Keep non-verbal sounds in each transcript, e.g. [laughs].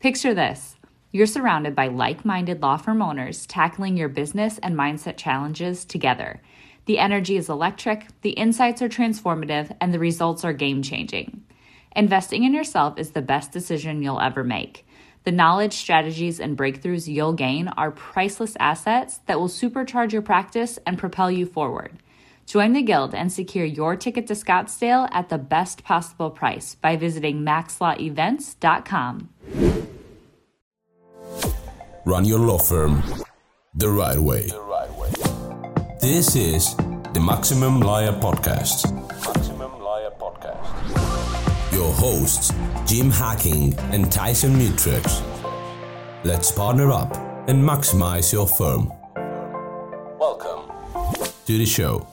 Picture this you're surrounded by like minded law firm owners tackling your business and mindset challenges together. The energy is electric, the insights are transformative, and the results are game changing. Investing in yourself is the best decision you'll ever make. The knowledge, strategies, and breakthroughs you'll gain are priceless assets that will supercharge your practice and propel you forward. Join the Guild and secure your ticket to Scottsdale at the best possible price by visiting maxlawevents.com. Run your law firm the right way. This is the Maximum Lawyer Podcast. Maximum Lawyer Podcast. Your hosts, Jim Hacking and Tyson Mutrux. Let's partner up and maximize your firm. Welcome to the show.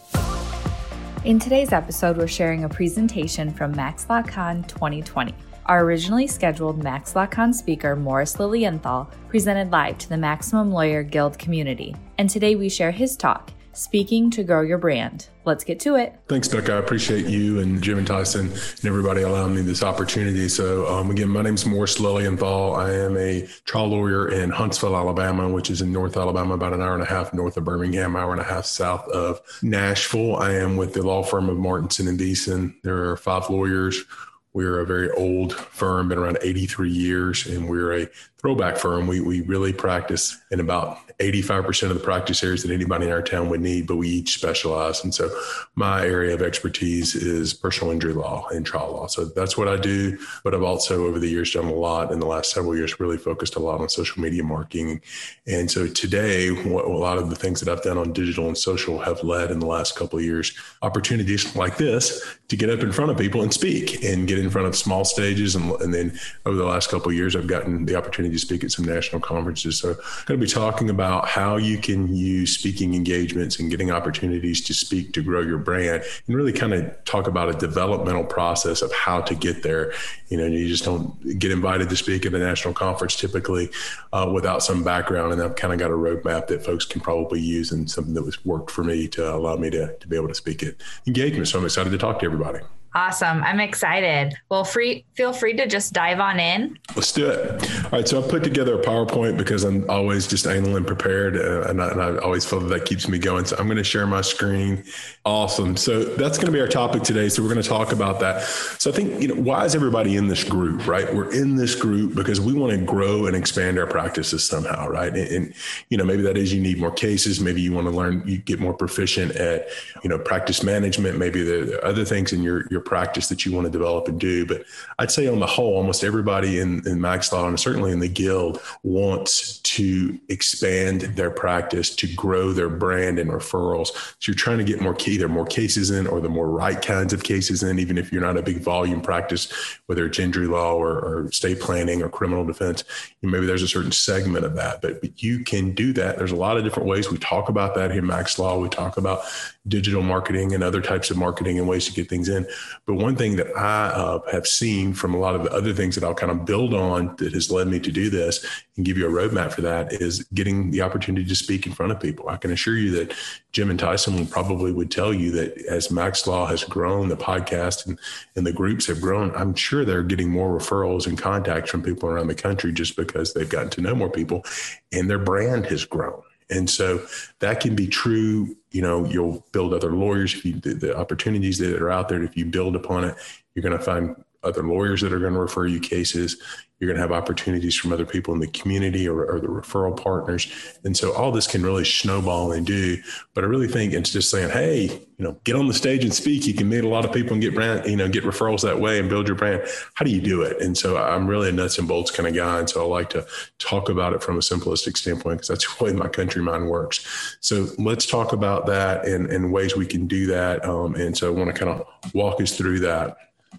In today's episode, we're sharing a presentation from MaxLawCon 2020. Our originally scheduled Max MaxLawCon speaker, Morris Lilienthal, presented live to the Maximum Lawyer Guild community. And today we share his talk, Speaking to Grow Your Brand. Let's get to it. Thanks, Becca. I appreciate you and Jim and Tyson and everybody allowing me this opportunity. So, um, again, my name is Morris Lilienthal. I am a trial lawyer in Huntsville, Alabama, which is in North Alabama, about an hour and a half north of Birmingham, hour and a half south of Nashville. I am with the law firm of Martinson and Beason. There are five lawyers we're a very old firm, been around 83 years, and we're a throwback firm. We, we really practice in about 85% of the practice areas that anybody in our town would need, but we each specialize. And so my area of expertise is personal injury law and trial law. So that's what I do. But I've also over the years done a lot in the last several years, really focused a lot on social media marketing. And so today, what, a lot of the things that I've done on digital and social have led in the last couple of years opportunities like this to get up in front of people and speak and get in front of small stages. And, and then over the last couple of years, I've gotten the opportunity to speak at some national conferences. So I'm going to be talking about how you can use speaking engagements and getting opportunities to speak to grow your brand and really kind of talk about a developmental process of how to get there. You know, you just don't get invited to speak at a national conference typically uh, without some background. And I've kind of got a roadmap that folks can probably use and something that was worked for me to allow me to, to be able to speak at engagements. So I'm excited to talk to everybody. Awesome. I'm excited. Well, free feel free to just dive on in. Let's do it. All right. So I put together a PowerPoint because I'm always just anal and prepared. Uh, and, I, and I always feel that that keeps me going. So I'm going to share my screen. Awesome. So that's going to be our topic today. So we're going to talk about that. So I think, you know, why is everybody in this group, right? We're in this group because we want to grow and expand our practices somehow, right? And, and you know, maybe that is you need more cases. Maybe you want to learn, you get more proficient at, you know, practice management. Maybe there are other things in your, your your practice that you want to develop and do. But I'd say on the whole, almost everybody in, in Max Law and certainly in the guild wants to expand their practice to grow their brand and referrals. So you're trying to get more either more cases in or the more right kinds of cases in, even if you're not a big volume practice, whether it's injury law or, or estate planning or criminal defense, maybe there's a certain segment of that, but, but you can do that. There's a lot of different ways. We talk about that here, Max Law. We talk about digital marketing and other types of marketing and ways to get things in. But one thing that I uh, have seen from a lot of the other things that I'll kind of build on that has led me to do this and give you a roadmap for that is getting the opportunity to speak in front of people. I can assure you that Jim and Tyson probably would tell you that as Max Law has grown, the podcast and, and the groups have grown, I'm sure they're getting more referrals and contacts from people around the country just because they've gotten to know more people and their brand has grown. And so that can be true. You know, you'll build other lawyers if you the, the opportunities that are out there. If you build upon it, you're going to find other lawyers that are going to refer you cases. You're going to have opportunities from other people in the community or, or, the referral partners. And so all this can really snowball and do. But I really think it's just saying, hey, you know, get on the stage and speak. You can meet a lot of people and get brand, you know, get referrals that way and build your brand. How do you do it? And so I'm really a nuts and bolts kind of guy. And so I like to talk about it from a simplistic standpoint because that's [laughs] the way my country mind works. So let's talk about that and, and ways we can do that. Um, and so I want to kind of walk us through that.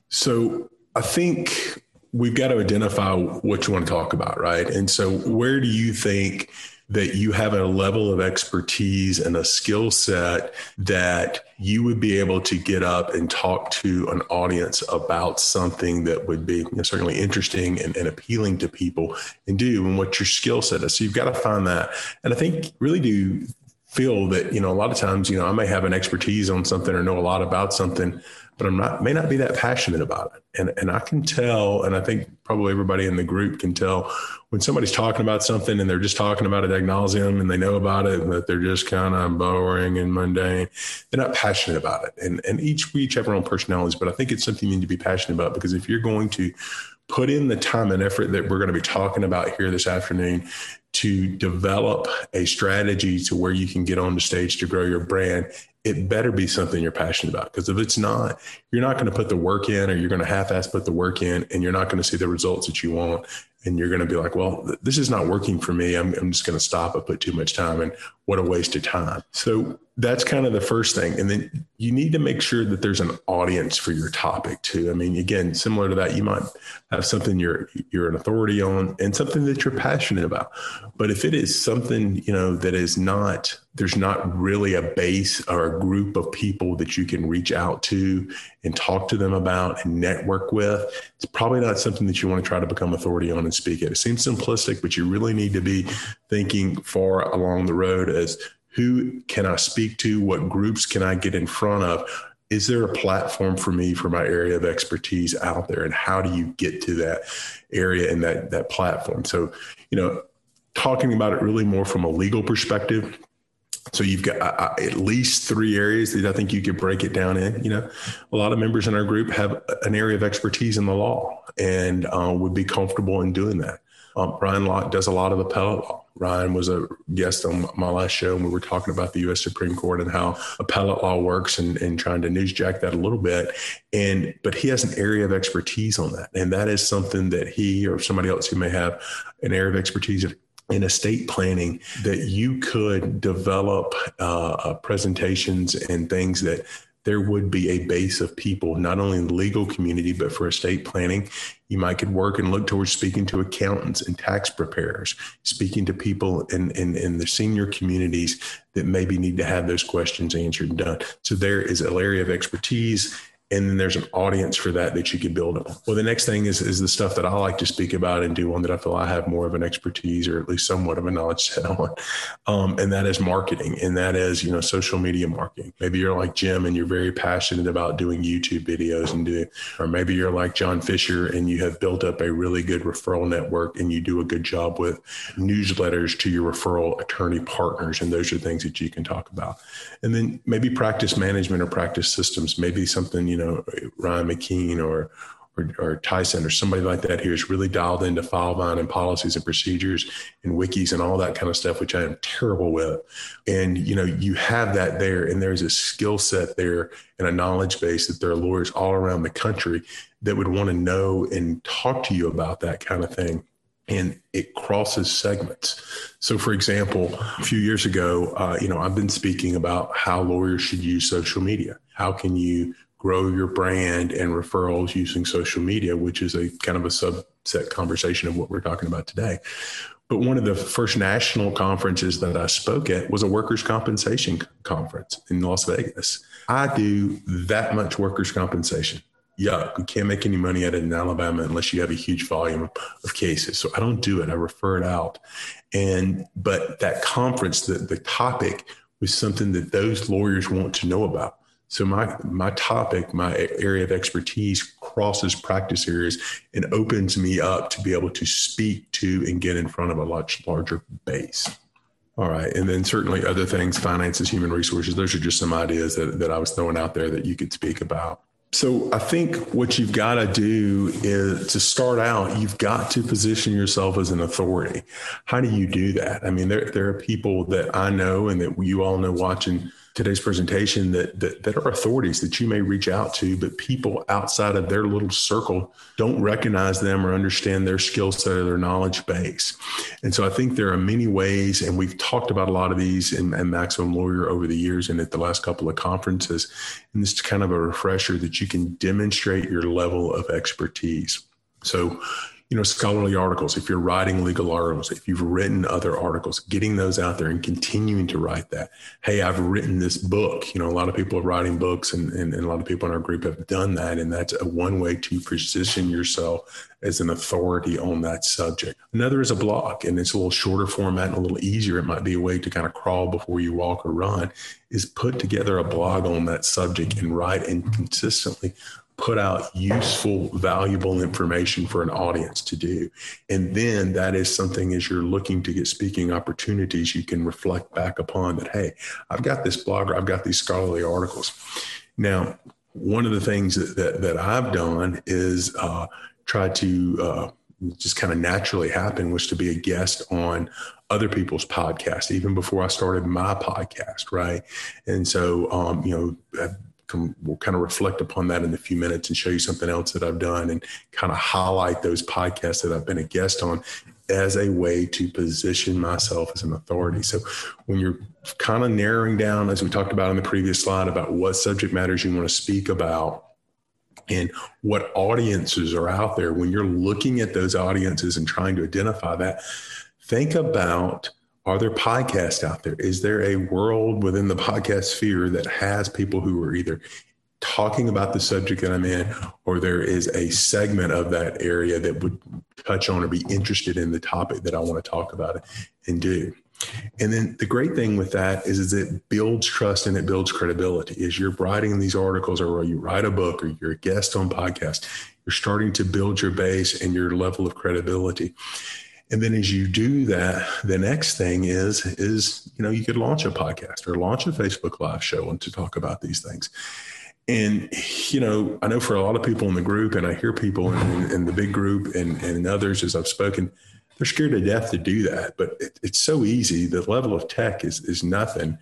So I think we've got to identify what you want to talk about, right? And so, where do you think that you have a level of expertise and a skill set that you would be able to get up and talk to an audience about something that would be you know, certainly interesting and, and, appealing to people and do and what your skill set is. So you've got to find that. And I think really do feel that, you know, a lot of times, you know, I may have an expertise on something or know a lot about something, but I'm not may not be that passionate about it. And and I can tell, and I think probably everybody in the group can tell when somebody's talking about something and they're just talking about it ad nauseum and they know about it, but they're just kind of boring and mundane. They're not passionate about it. And and each we each have our own personalities, but I think it's something you need to be passionate about because if you're going to put in the time and effort that we're going to be talking about here this afternoon to develop a strategy to where you can get on the stage to grow your brand it better be something you're passionate about. Because if it's not, you're not going to put the work in or you're going to half ass put the work in and you're not going to see the results that you want. And you're going to be like, well, this is not working for me. I'm, I'm just going to stop. I put too much time and what a waste of time. So that's kind of the first thing. And then you need to make sure that there's an audience for your topic too. I mean, again, similar to that, you might have something you're you're an authority on and something that you're passionate about. But if it is something, you know, that is not there's not really a base or a group of people that you can reach out to and talk to them about and network with, it's probably not something that you want to try to become authority on and speak at. It seems simplistic, but you really need to be thinking far along the road as who can I speak to? What groups can I get in front of? Is there a platform for me for my area of expertise out there? And how do you get to that area and that that platform? So, you know, talking about it really more from a legal perspective. So you've got uh, at least three areas that I think you could break it down in. You know, a lot of members in our group have an area of expertise in the law and uh, would be comfortable in doing that. Um, Ryan Locke does a lot of appellate law. Ryan was a guest on my last show, and we were talking about the U.S. Supreme Court and how appellate law works, and, and trying to newsjack that a little bit. And but he has an area of expertise on that, and that is something that he or somebody else who may have an area of expertise in estate planning that you could develop uh, presentations and things that there would be a base of people, not only in the legal community, but for estate planning. You might could work and look towards speaking to accountants and tax preparers, speaking to people in, in, in the senior communities that maybe need to have those questions answered and done. So there is an area of expertise and then there's an audience for that that you can build on. Well, the next thing is is the stuff that I like to speak about and do on that I feel I have more of an expertise or at least somewhat of a knowledge set on, um, and that is marketing, and that is you know social media marketing. Maybe you're like Jim and you're very passionate about doing YouTube videos and do, or maybe you're like John Fisher and you have built up a really good referral network and you do a good job with newsletters to your referral attorney partners, and those are things that you can talk about. And then maybe practice management or practice systems, maybe something you know know, Ryan McKeen or, or, or, Tyson or somebody like that who is really dialed into Filevine and policies and procedures and wikis and all that kind of stuff, which I am terrible with. And, you know, you have that there and there's a skill set there and a knowledge base that there are lawyers all around the country that would want to know and talk to you about that kind of thing. And it crosses segments. So, for example, a few years ago, uh, you know, I've been speaking about how lawyers should use social media. How can you grow your brand and referrals using social media, which is a kind of a subset conversation of what we're talking about today. But one of the first national conferences that I spoke at was a workers' compensation conference in Las Vegas. I do that much workers' compensation. Yuck, we can't make any money at it in Alabama unless you have a huge volume of cases. So I don't do it. I refer it out. And but that conference, the, the topic was something that those lawyers want to know about. So my my topic, my area of expertise crosses practice areas and opens me up to be able to speak to and get in front of a much larger base. All right. And then certainly other things, finances, human resources, those are just some ideas that, that I was throwing out there that you could speak about. So I think what you've got to do is to start out, you've got to position yourself as an authority. How do you do that? I mean, there, there are people that I know and that you all know watching today's presentation that, that, that are authorities that you may reach out to, but people outside of their little circle don't recognize them or understand their skill set or their knowledge base. And so I think there are many ways, and we've talked about a lot of these in, in Maximum Lawyer over the years and at the last couple of conferences. And this is kind of a refresher that you can demonstrate your level of expertise. So you know, scholarly articles, if you're writing legal articles, if you've written other articles, getting those out there and continuing to write that. Hey, I've written this book. You know, a lot of people are writing books and, and, and a lot of people in our group have done that. And that's a one way to position yourself as an authority on that subject. Another is a blog, and it's a little shorter format and a little easier. It might be a way to kind of crawl before you walk or run, is put together a blog on that subject and write and consistently put out useful, valuable information for an audience to do. And then that is something as you're looking to get speaking opportunities, you can reflect back upon that, hey, I've got this blogger, I've got these scholarly articles. Now, one of the things that, that, that I've done is uh, try to uh, just kind of naturally happen was to be a guest on other people's podcasts, even before I started my podcast, right? And so, um, you know, we'll kind of reflect upon that in a few minutes and show you something else that I've done and kind of highlight those podcasts that I've been a guest on as a way to position myself as an authority. So when you're kind of narrowing down, as we talked about in the previous slide, about what subject matters you want to speak about and what audiences are out there, when you're looking at those audiences and trying to identify that, think about are there podcasts out there? Is there a world within the podcast sphere that has people who are either talking about the subject that I'm in, or there is a segment of that area that would touch on or be interested in the topic that I want to talk about and do. And then the great thing with that is, is it builds trust and it builds credibility. As you're writing these articles or you write a book or you're a guest on podcast, you're starting to build your base and your level of credibility. And then as you do that, the next thing is is you know you could launch a podcast or launch a Facebook live show and to talk about these things. And you know, I know for a lot of people in the group, and I hear people in, in the big group and, and others as I've spoken, they're scared to death to do that. But it, it's so easy. The level of tech is is nothing,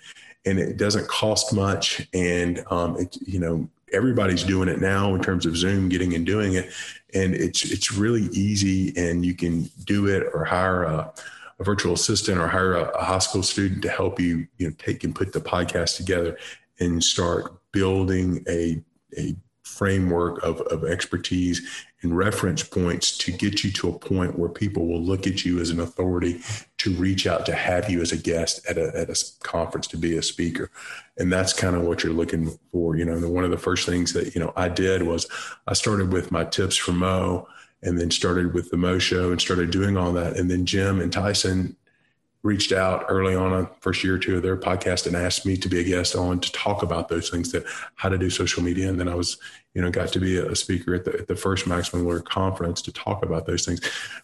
and it doesn't cost much. And um, it you know everybody's doing it now in terms of Zoom, getting and doing it, and it's it's really easy, and you can do it or hire a, a virtual assistant or hire a, a high school student to help you, you know, take and put the podcast together and start building a a framework of, of expertise and reference points to get you to a point where people will look at you as an authority to reach out to have you as a guest at a, at a conference to be a speaker. And that's kind of what you're looking for you know and one of the first things that you know i did was i started with my tips for mo and then started with the mo show and started doing all that. And then jim and tyson reached out early on a first year or two of their podcast and asked me to be a guest on to talk about those things that how to do social media. And then i was you know got to be a speaker at the, at the first maximum lawyer conference to talk about those things.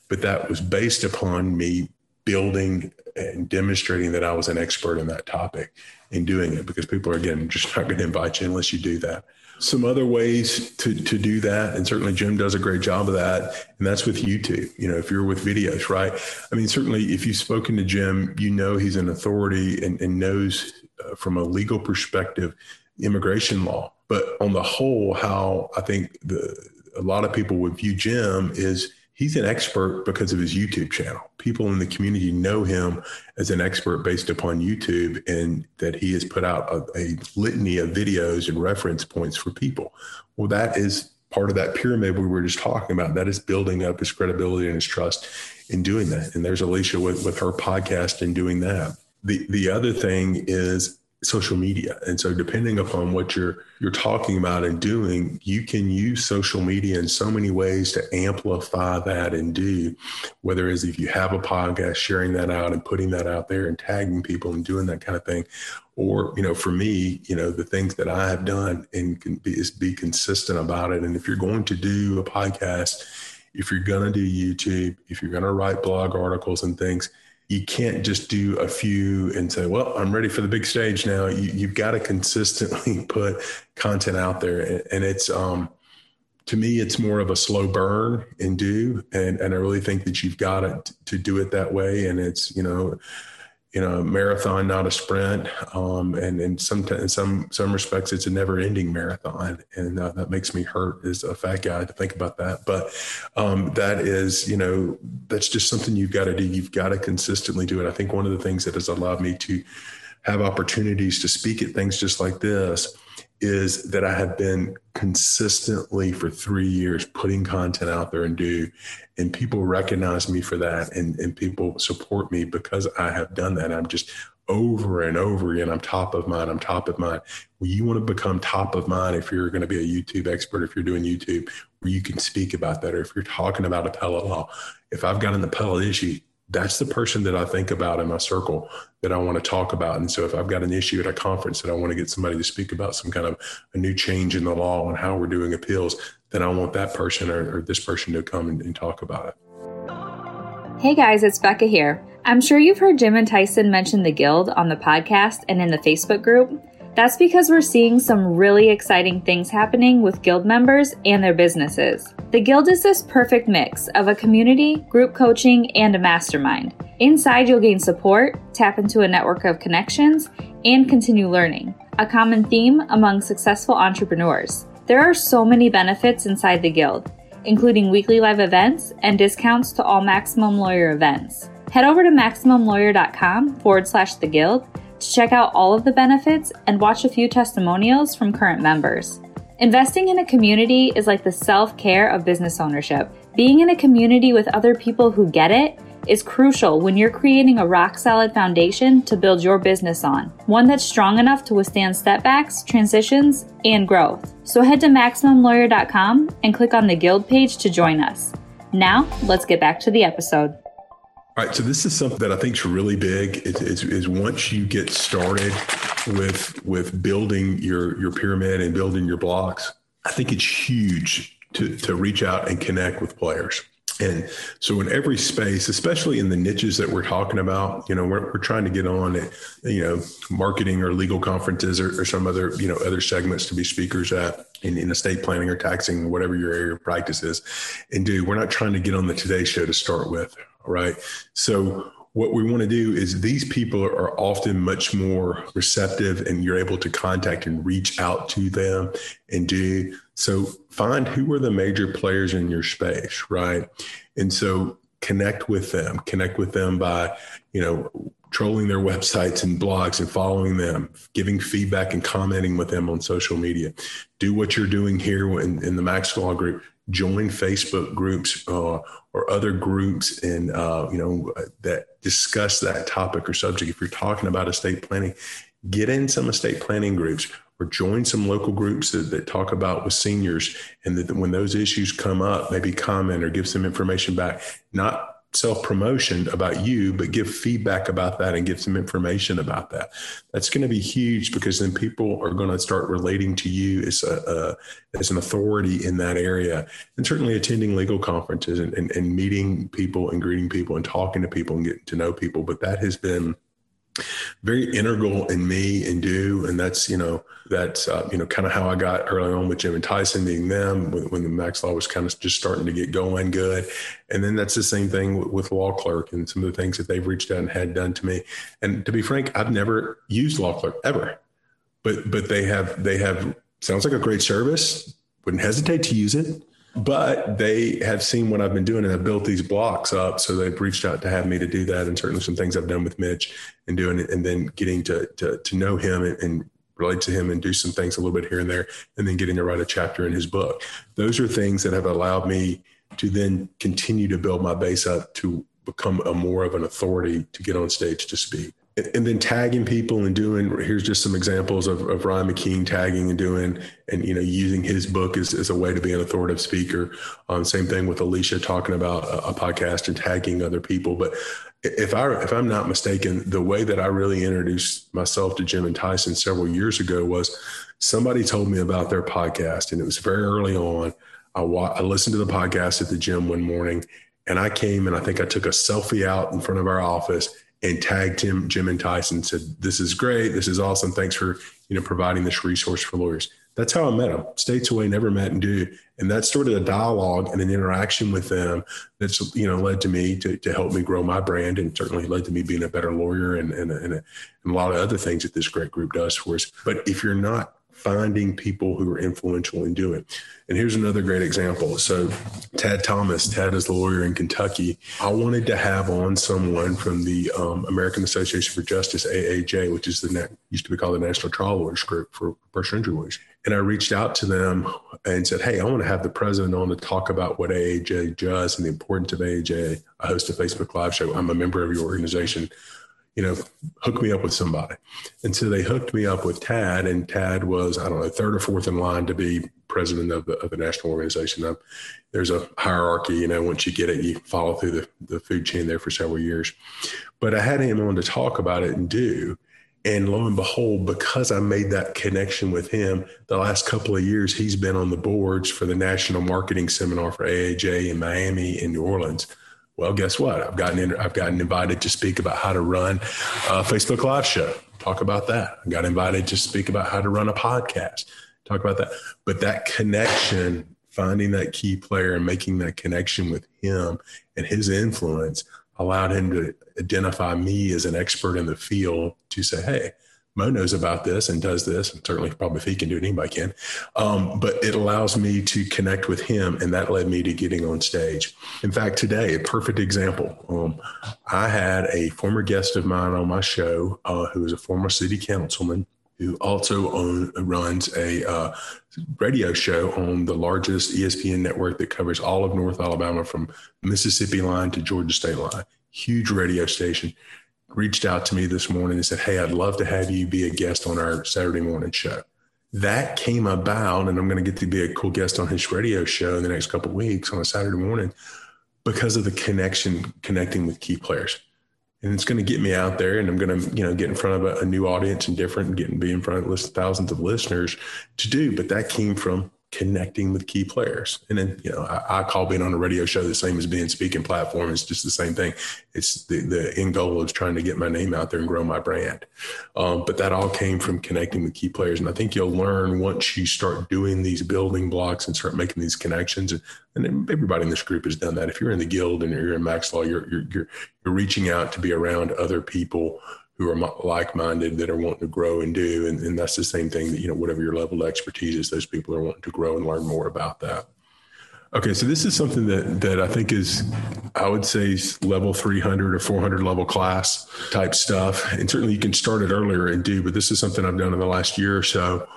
But that was based upon me building and demonstrating that i was an expert in that topic and doing it because people are again just not going to invite you unless you do that. Some other ways to, to do that and certainly jim does a great job of that and that's with youtube you know if you're with videos right? I mean certainly if you've spoken to jim you know he's an authority and, and knows uh, from a legal perspective immigration law. But on the whole how i think the a lot of people would view jim is he's an expert because of his YouTube channel. People in the community know him as an expert based upon YouTube and that he has put out a, a, litany of videos and reference points for people. Well, that is part of that pyramid we were just talking about. That is building up his credibility and his trust in doing that. And there's Alicia with, with her podcast and doing that. The the other thing is social media. And so depending upon what you're you're talking about and doing, you can use social media in so many ways to amplify that and do whether it's if you have a podcast, sharing that out and putting that out there and tagging people and doing that kind of thing. Or, you know, for me, you know, the things that I have done and can be is be consistent about it. And if you're going to do a podcast, if you're gonna do YouTube, if you're gonna write blog articles and things, you can't just do a few and say, well, I'm ready for the big stage now. You, have got to consistently [laughs] put content out there. And, it's, um, to me, it's more of a slow burn and do. And, and I really think that you've got to, to do it that way. And it's, you know, you know, marathon, not a sprint. Um, and in some, in some, some respects, it's a never ending marathon. And uh, that makes me hurt as a fat guy to think about that. But um, that is, you know, that's just something you've got to do. You've got to consistently do it. I think one of the things that has allowed me to have opportunities to speak at things just like this is that I have been consistently for three years putting content out there and do, and people recognize me for that, and and people support me because I have done that. I'm just over and over again. I'm top of mind. I'm top of mind. Well, you want to become top of mind if you're going to be a YouTube expert, if you're doing YouTube, where you can speak about that, or if you're talking about appellate law. If I've got an appellate issue, that's the person that I think about in my circle that I want to talk about. And so if I've got an issue at a conference that I want to get somebody to speak about some kind of a new change in the law and how we're doing appeals, then I want that person or, or this person to come and, and talk about it. Hey guys, it's Becca here. I'm sure you've heard Jim and Tyson mention the Guild on the podcast and in the Facebook group. That's because we're seeing some really exciting things happening with Guild members and their businesses. The Guild is this perfect mix of a community, group coaching, and a mastermind. Inside, you'll gain support, tap into a network of connections, and continue learning, a common theme among successful entrepreneurs. There are so many benefits inside the Guild, including weekly live events and discounts to all Maximum Lawyer events. Head over to MaximumLawyer.com forward slash the Guild to check out all of the benefits and watch a few testimonials from current members. Investing in a community is like the self care of business ownership. Being in a community with other people who get it is crucial when you're creating a rock solid foundation to build your business on, one that's strong enough to withstand setbacks, transitions, and growth. So head to MaximumLawyer.com and click on the Guild page to join us. Now, let's get back to the episode. All right, so this is something that I think is really big. Is, is, is, once you get started with with building your your pyramid and building your blocks, I think it's huge to to reach out and connect with players. And so in every space, especially in the niches that we're talking about, you know, we're, we're trying to get on, at, you know, marketing or legal conferences or, or, some other, you know, other segments to be speakers at in, in estate planning or taxing, whatever your area of practice is. And do, we're not trying to get on the Today Show to start with. Right. So what we want to do is these people are often much more receptive and you're able to contact and reach out to them and do so find who are the major players in your space right? And so connect with them connect with them by you know trolling their websites and blogs and following them giving feedback and commenting with them on social media. Do what you're doing here in, in the max law group join Facebook groups uh, or other groups and uh, you know that discuss that topic or subject. If you're talking about estate planning, get in some estate planning groups or join some local groups that, that talk about with seniors and that when those issues come up, maybe comment or give some information back. Not self promotion about you, but give feedback about that and give some information about that. That's going to be huge because then people are going to start relating to you as a, as an authority in that area, and certainly attending legal conferences and, and, and meeting people and greeting people and talking to people and getting to know people. But that has been very integral in me and do. And that's, you know, that's, uh, you know, kind of how I got early on with Jim and Tyson being them when, when, the Max Law was kind of just starting to get going good. And then that's the same thing with, with, Law Clerk and some of the things that they've reached out and had done to me. And to be frank, I've never used Law Clerk ever, but, but they have, they have, sounds like a great service. Wouldn't hesitate to use it but they have seen what I've been doing and have built these blocks up. So they've reached out to have me to do that. And certainly some things I've done with Mitch and doing it and then getting to, to, to know him and, and relate to him and do some things a little bit here and there, and then getting to write a chapter in his book. Those are things that have allowed me to then continue to build my base up to become a more of an authority to get on stage to speak and then tagging people and doing here's just some examples of, of Ryan McKeen tagging and doing and you know using his book as, as a way to be an authoritative speaker. Um, same thing with Alicia talking about a, a, podcast and tagging other people. But if I if I'm not mistaken the way that I really introduced myself to Jim and Tyson several years ago was somebody told me about their podcast and it was very early on. I, wa- I listened to the podcast at the gym one morning and I came and I think I took a selfie out in front of our office and tagged him, Jim and Tyson, said, This is great. This is awesome. Thanks for, you know, providing this resource for lawyers. That's how I met them. States away, never met and do. And that started a dialogue and an interaction with them that's, you know, led to me to, to help me grow my brand and certainly led to me being a better lawyer and, and, and, a, and a lot of other things that this great group does for us. But if you're not finding people who are influential in doing. And here's another great example. So, Tad Thomas, Tad is the lawyer in Kentucky. I wanted to have on someone from the um, American Association for Justice, AAJ, which is the used to be called the National Trial Lawyers Group for personal injury lawyers. And I reached out to them and said, Hey, I want to have the president on to talk about what AAJ does and the importance of AAJ. I host a Facebook Live show. I'm a member of your organization you know, hook me up with somebody. And so they hooked me up with Tad, and Tad was, I don't know, third or fourth in line to be president of the, of the national organization. There's a hierarchy, you know, once you get it, you follow through the, the food chain there for several years. But I had him on to talk about it and do. And lo and behold, because I made that connection with him, the last couple of years, he's been on the boards for the National Marketing Seminar for AAJ in Miami and New Orleans well, guess what? I've gotten in, I've gotten invited to speak about how to run a Facebook Live show. Talk about that. I got invited to speak about how to run a podcast. Talk about that. But that connection, finding that key player and making that connection with him and his influence allowed him to identify me as an expert in the field to say, hey, Mo knows about this and does this, and certainly probably if he can do it, anybody can. Um, but it allows me to connect with him, and that led me to getting on stage. In fact, today, a perfect example. Um, I had a former guest of mine on my show uh, who is a former city councilman who also own, runs a uh, radio show on the largest ESPN network that covers all of North Alabama from Mississippi line to Georgia state line. Huge radio station reached out to me this morning and said, Hey, I'd love to have you be a guest on our Saturday morning show. That came about, and I'm going to get to be a cool guest on his radio show in the next couple weeks on a Saturday morning because of the connection, connecting with key players. And it's going to get me out there, and I'm going to, you know, get in front of a, a new audience and different, and get be in front of thousands of listeners to do. But that came from connecting with key players. And then, you know, I, I, call being on a radio show the same as being speaking platform. It's just the same thing. It's the, the end goal is trying to get my name out there and grow my brand. Um, but that all came from connecting with key players. And I think you'll learn once you start doing these building blocks and start making these connections. And, and everybody in this group has done that. If you're in the guild and you're in Max Law, you're, you're, you're, you're reaching out to be around other people who are like-minded that are wanting to grow and do and, and that's the same thing that you know whatever your level of expertise is those people are wanting to grow and learn more about that. Okay so this is something that that i think is i would say level 300 or 400 level class type stuff. And certainly you can start it earlier and do but this is something i've done in the last year or so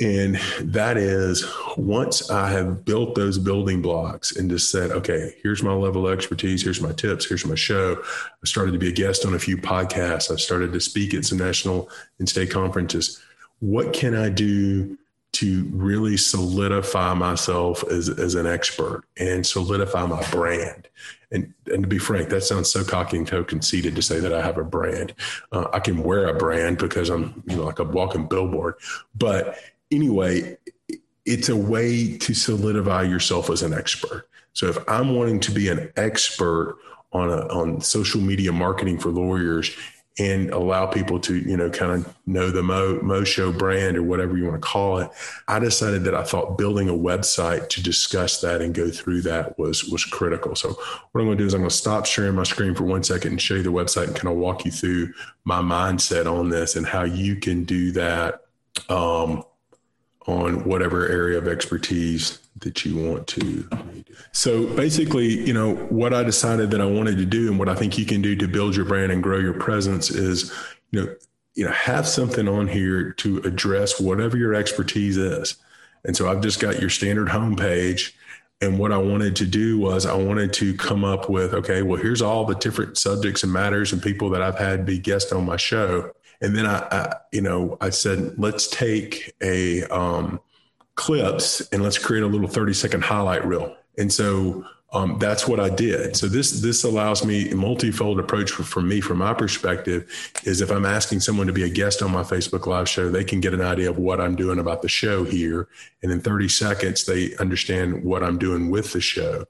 and that is once I have built those building blocks and just said, okay, here's my level of expertise, here's my tips, here's my show. I started to be a guest on a few podcasts. I've started to speak at some national and state conferences. What can I do to really solidify myself as, as an expert and solidify my brand? And, and to be frank, that sounds so cocky and so conceited to say that I have a brand. Uh, I can wear a brand because I'm, you know, like a walking billboard, but anyway, it's a way to solidify yourself as an expert. So if I'm wanting to be an expert on a, on social media marketing for lawyers and allow people to, you know, kind of know the Mo, Mo Show brand or whatever you want to call it, I decided that I thought building a website to discuss that and go through that was was critical. So what I'm going to do is I'm going to stop sharing my screen for one second and show you the website and kind of walk you through my mindset on this and how you can do that. Um, on whatever area of expertise that you want to. So basically, you know, what I decided that I wanted to do and what I think you can do to build your brand and grow your presence is, you know, you know, have something on here to address whatever your expertise is. And so I've just got your standard homepage. And what I wanted to do was I wanted to come up with, okay, well, here's all the different subjects and matters and people that I've had be guests on my show. And then I, I, you know, I said, let's take a um, clips and let's create a little 30 second highlight reel. And so um, that's what I did. So this this allows me a multifold approach for, for me from my perspective is if I'm asking someone to be a guest on my Facebook live show, they can get an idea of what I'm doing about the show here, and in 30 seconds they understand what I'm doing with the show.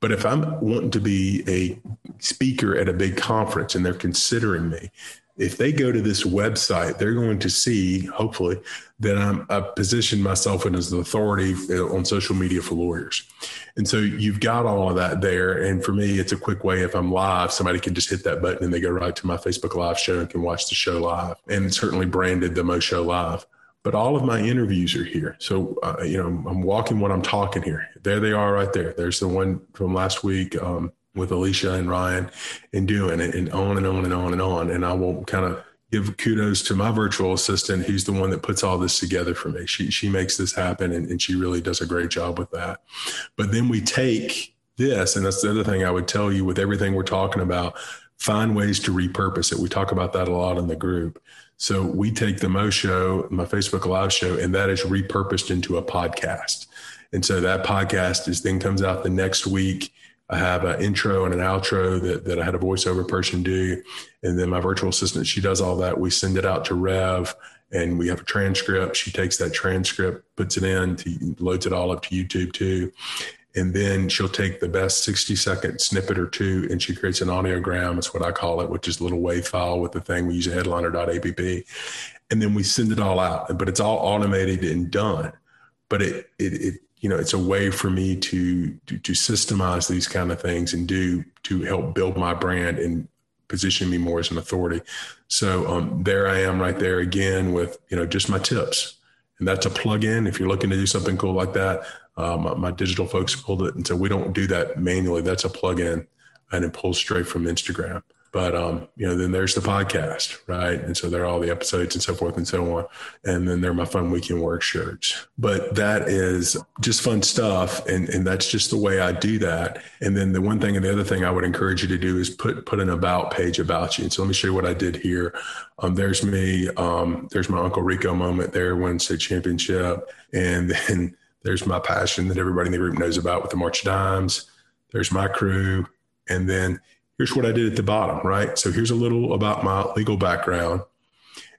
But if I'm wanting to be a speaker at a big conference and they're considering me, if they go to this website, they're going to see, hopefully, that I'm I position myself as an authority uh, on social media for lawyers. And so you've got all of that there. And for me, it's a quick way. If I'm live, somebody can just hit that button and they go right to my Facebook Live show and can watch the show live. And it's certainly branded the Mo Show Live. but all of my interviews are here. So, uh, you know, I'm walking what I'm talking here. There they are right there. There's the one from last week um, with Alicia and Ryan and doing it and on and on and on and on. And I will kind of give kudos to my virtual assistant who's the one that puts all this together for me. She, she makes this happen and, and she really does a great job with that. But then we take this, and that's the other thing I would tell you with everything we're talking about, find ways to repurpose it. We talk about that a lot in the group. So we take the Mo show, my Facebook Live show, and that is repurposed into a podcast. And so that podcast is then comes out the next week. I have an intro and an outro that, that I had a voiceover person do. And then my virtual assistant, she does all that. We send it out to Rev and we have a transcript. She takes that transcript, puts it in, to, loads it all up to YouTube too and then she'll take the best 60 second snippet or two and she creates an audiogram it's what i call it which is a little wave file with the thing we use a headliner.app and then we send it all out but it's all automated and done but it it, it you know it's a way for me to, to to systemize these kind of things and do to help build my brand and position me more as an authority so um, there i am right there again with you know just my tips and that's a plug-in if you're looking to do something cool like that uh, my, my, digital folks pulled it, and so we don't do that manually. That's a plug-in, and it pulls straight from Instagram. But um, you know, then there's the podcast, right? And so there are all the episodes and so forth and so on. And then there are my fun weekend work shirts. But that is just fun stuff, and and that's just the way I do that. And then the one thing and the other thing I would encourage you to do is put put an about page about you. And so let me show you what I did here. Um, there's me. Um, there's my Uncle Rico moment there, Wednesday championship, and [laughs] then there's my passion that everybody in the group knows about with the March Dimes. There's my crew. And then here's what I did at the bottom, right? So here's a little about my legal background.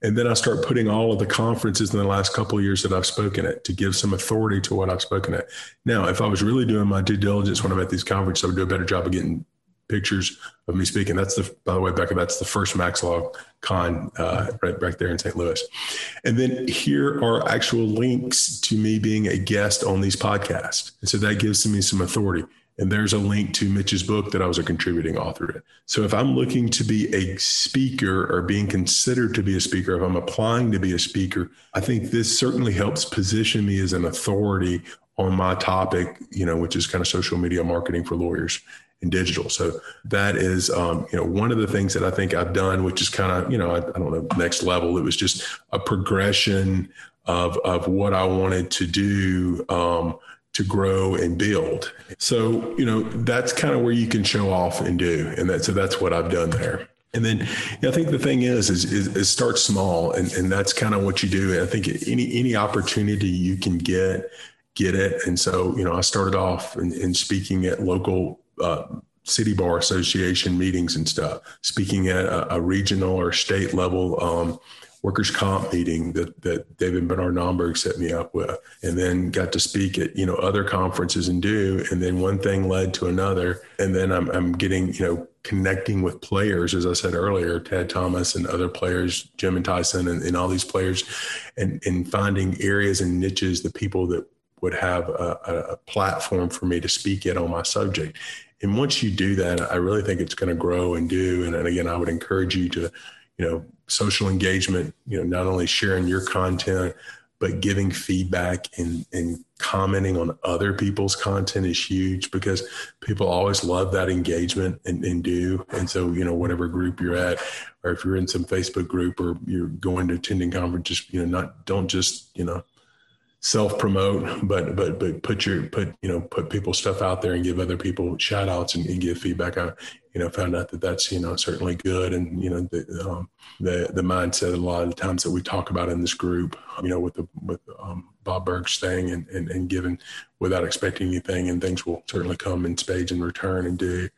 And then I start putting all of the conferences in the last couple years that I've spoken at to give some authority to what I've spoken at. Now, if I was really doing my due diligence when I'm at these conferences, I would do a better job of getting pictures of me speaking. That's the, by the way, Becca, that's the first Max Law Con uh, right back there in St. Louis. And then here are actual links to me being a guest on these podcasts. And so that gives me some authority. And there's a link to Mitch's book that I was a contributing author in. So if I'm looking to be a speaker or being considered to be a speaker, if I'm applying to be a speaker, I think this certainly helps position me as an authority on my topic, you know, which is kind of social media marketing for lawyers in digital. So that is, um, you know, one of the things that I think I've done, which is kind of, you know, I, I, don't know, next level. It was just a progression of of what I wanted to do um, to grow and build. So you know, that's kind of where you can show off and do, and that so that's what I've done there. And then I think the thing is, is, is, is start small, and, and that's kind of what you do. And I think any any opportunity you can get, get it. And so you know, I started off in, in speaking at local uh, city bar association meetings and stuff, speaking at a, a regional or state level um, workers comp meeting that, that David Bernard Nomberg set me up with, and then got to speak at, you know, other conferences and do, and then one thing led to another. And then I'm, I'm getting, you know, connecting with players, as I said earlier, Ted Thomas and other players, Jim and Tyson and, and all these players, and, and finding areas and niches, the people that would have a, a platform for me to speak at on my subject. And once you do that, I really think it's going to grow and do. And, and again, I would encourage you to, you know, social engagement, you know, not only sharing your content, but giving feedback and, and commenting on other people's content is huge because people always love that engagement and, and do. And so, you know, whatever group you're at, or if you're in some Facebook group or you're going to attending conferences, you know, not, don't just, you know, self promote, but but but put your put you know put people's stuff out there and give other people shout outs and, and give feedback. I you know found out that that's you know certainly good, and you know the um, the the mindset a lot of the times that we talk about in this group, you know with the with um, Bob Burg's thing and, and and giving without expecting anything, and things will certainly come in spades in return and do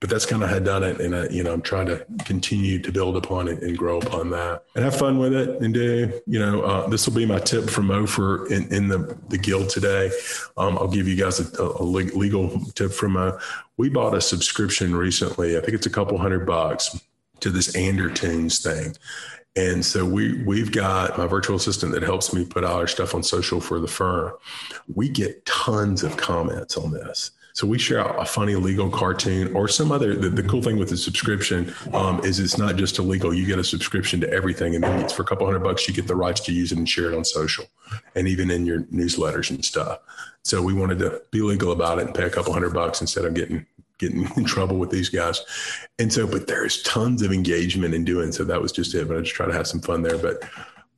but that's kind of had done it. And, I, you know, I'm trying to continue to build upon it and grow upon that and have fun with it. And do, you know, uh, this will be my tip from Mo for in, in the, the guild today. Um, I'll give you guys a, a legal tip from Mo. We bought a subscription recently. I think it's a couple hundred bucks to this Andertoons thing. And so we we've got my virtual assistant that helps me put all our stuff on social for the firm. We get tons of comments on this. So we share a funny legal cartoon or some other. The, the cool thing with the subscription um, is it's not just illegal. You get a subscription to everything, and then it's for a couple hundred bucks. You get the rights to use it and share it on social, and even in your newsletters and stuff. So we wanted to be legal about it and pay a couple hundred bucks instead of getting getting [laughs] in trouble with these guys. And so, but there's tons of engagement in doing so. That was just it. But I just try to have some fun there. But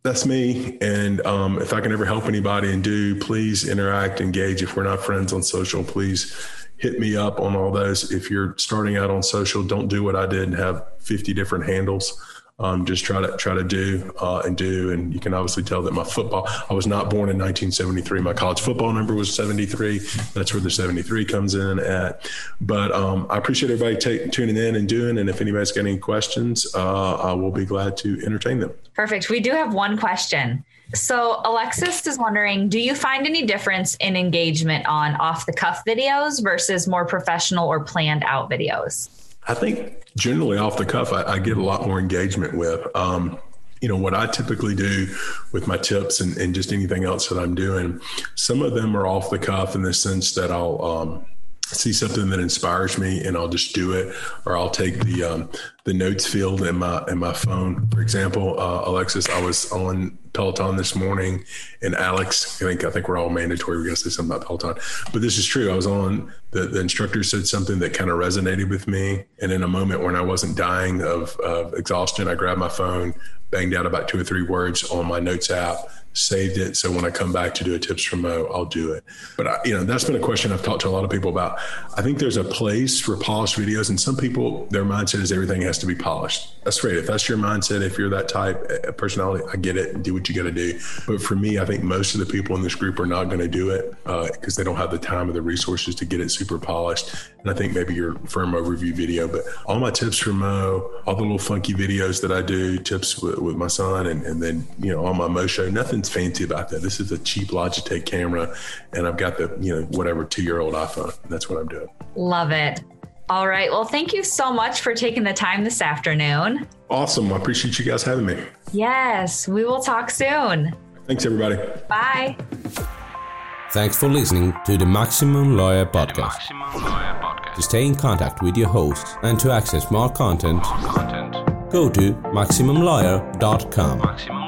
that's me. And um, if I can ever help anybody and do, please interact, engage. If we're not friends on social, please hit me up on all those. If you're starting out on social, don't do what I did and have 50 different handles um, just try to try to do uh, and do. And you can obviously tell that my football. I was not born in 1973. My college football number was 73. That's where the 73 comes in at. But um, I appreciate everybody take, tuning in and doing. And if anybody's got any questions, uh, I will be glad to entertain them. Perfect. We do have one question. So Alexis is wondering, do you find any difference in engagement on off the cuff videos versus more professional or planned out videos? I think generally off the cuff, I, I get a lot more engagement with. Um, you know what I typically do with my tips and, and, just anything else that I'm doing. Some of them are off the cuff in the sense that I'll um, see something that inspires me and I'll just do it, or I'll take the um, the notes field in my in my phone. For example, uh, Alexis, I was on Peloton this morning, and Alex, I think I think we're all mandatory. We're gonna say something about Peloton, but this is true. I was on the the instructor said something that kind of resonated with me, and in a moment when I wasn't dying of, of exhaustion, I grabbed my phone, banged out about two or three words on my notes app saved it. So when I come back to do a tips from Mo, I'll do it. But I, you know, that's been a question I've talked to a lot of people about. I think there's a place for polished videos, and some people their mindset is everything has to be polished. That's great. If that's your mindset, if you're that type of personality, I get it. Do what you got to do. But for me, I think most of the people in this group are not going to do it because uh, they don't have the time or the resources to get it super polished. And I think maybe your firm overview video, but all my tips from Mo, all the little funky videos that I do, tips with, with my son, and, and then you know on my Mo show, nothing's fancy about that. This is a cheap Logitech camera, and I've got the you know whatever two year old iPhone. That's what I'm doing. Love it. All right. Well, thank you so much for taking the time this afternoon. Awesome. I appreciate you guys having me. Yes, we will talk soon. Thanks, everybody. Bye. Thanks for listening to the Maximum Lawyer Podcast. Maximum Lawyer Podcast. To stay in contact with your host and to access more content, more content. go to MaximumLawyer.com. MaximumLawyer.com.